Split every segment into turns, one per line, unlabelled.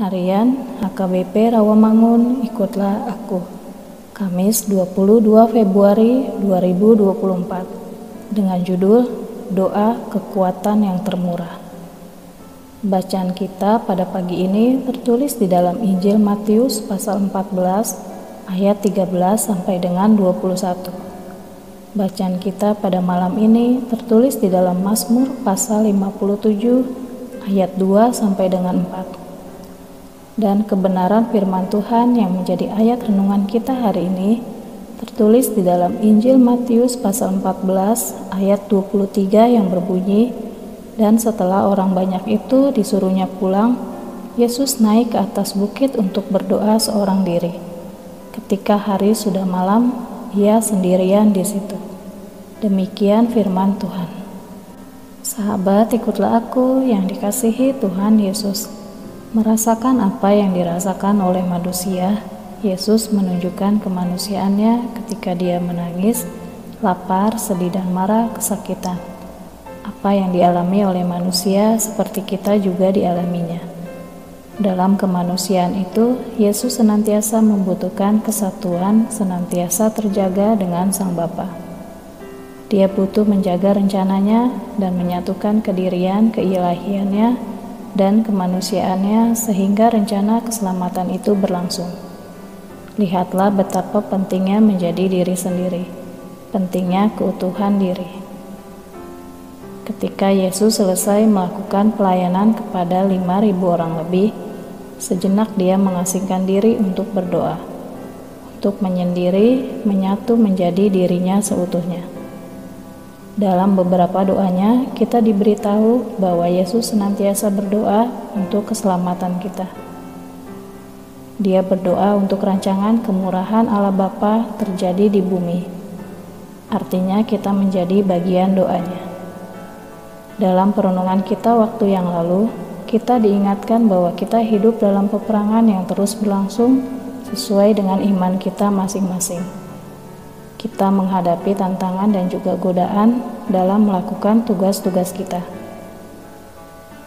Harian HKBP Rawamangun Ikutlah Aku. Kamis 22 Februari 2024 Dengan judul Doa Kekuatan yang Termurah. Bacaan kita pada pagi ini tertulis di dalam Injil Matius pasal 14 ayat 13 sampai dengan 21 Bacaan kita pada malam ini tertulis di dalam Mazmur pasal 57 ayat 2 sampai dengan 4 dan kebenaran firman Tuhan yang menjadi ayat renungan kita hari ini tertulis di dalam Injil Matius pasal 14 ayat 23 yang berbunyi dan setelah orang banyak itu disuruhnya pulang Yesus naik ke atas bukit untuk berdoa seorang diri. Ketika hari sudah malam ia sendirian di situ. Demikian firman Tuhan. Sahabat ikutlah aku yang dikasihi Tuhan Yesus Merasakan apa yang dirasakan oleh manusia, Yesus menunjukkan kemanusiaannya ketika dia menangis, lapar, sedih, dan marah, kesakitan. Apa yang dialami oleh manusia seperti kita juga dialaminya. Dalam kemanusiaan itu, Yesus senantiasa membutuhkan kesatuan, senantiasa terjaga dengan Sang Bapa. Dia butuh menjaga rencananya dan menyatukan kedirian keilahiannya dan kemanusiaannya sehingga rencana keselamatan itu berlangsung. Lihatlah betapa pentingnya menjadi diri sendiri, pentingnya keutuhan diri. Ketika Yesus selesai melakukan pelayanan kepada 5.000 orang lebih, sejenak dia mengasingkan diri untuk berdoa, untuk menyendiri, menyatu menjadi dirinya seutuhnya. Dalam beberapa doanya, kita diberitahu bahwa Yesus senantiasa berdoa untuk keselamatan kita. Dia berdoa untuk rancangan kemurahan Allah Bapa terjadi di bumi. Artinya kita menjadi bagian doanya. Dalam perenungan kita waktu yang lalu, kita diingatkan bahwa kita hidup dalam peperangan yang terus berlangsung sesuai dengan iman kita masing-masing kita menghadapi tantangan dan juga godaan dalam melakukan tugas-tugas kita.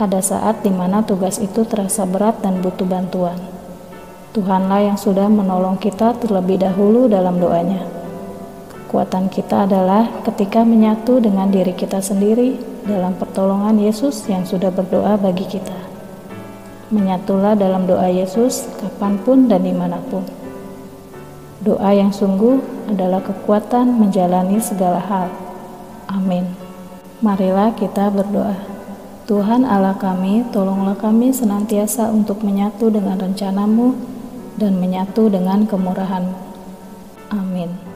Ada saat di mana tugas itu terasa berat dan butuh bantuan. Tuhanlah yang sudah menolong kita terlebih dahulu dalam doanya. Kekuatan kita adalah ketika menyatu dengan diri kita sendiri dalam pertolongan Yesus yang sudah berdoa bagi kita. Menyatulah dalam doa Yesus kapan pun dan di mana pun. Doa yang sungguh adalah kekuatan menjalani segala hal. Amin. Marilah kita berdoa. Tuhan Allah kami, tolonglah kami senantiasa untuk menyatu dengan rencanamu dan menyatu dengan kemurahanmu. Amin.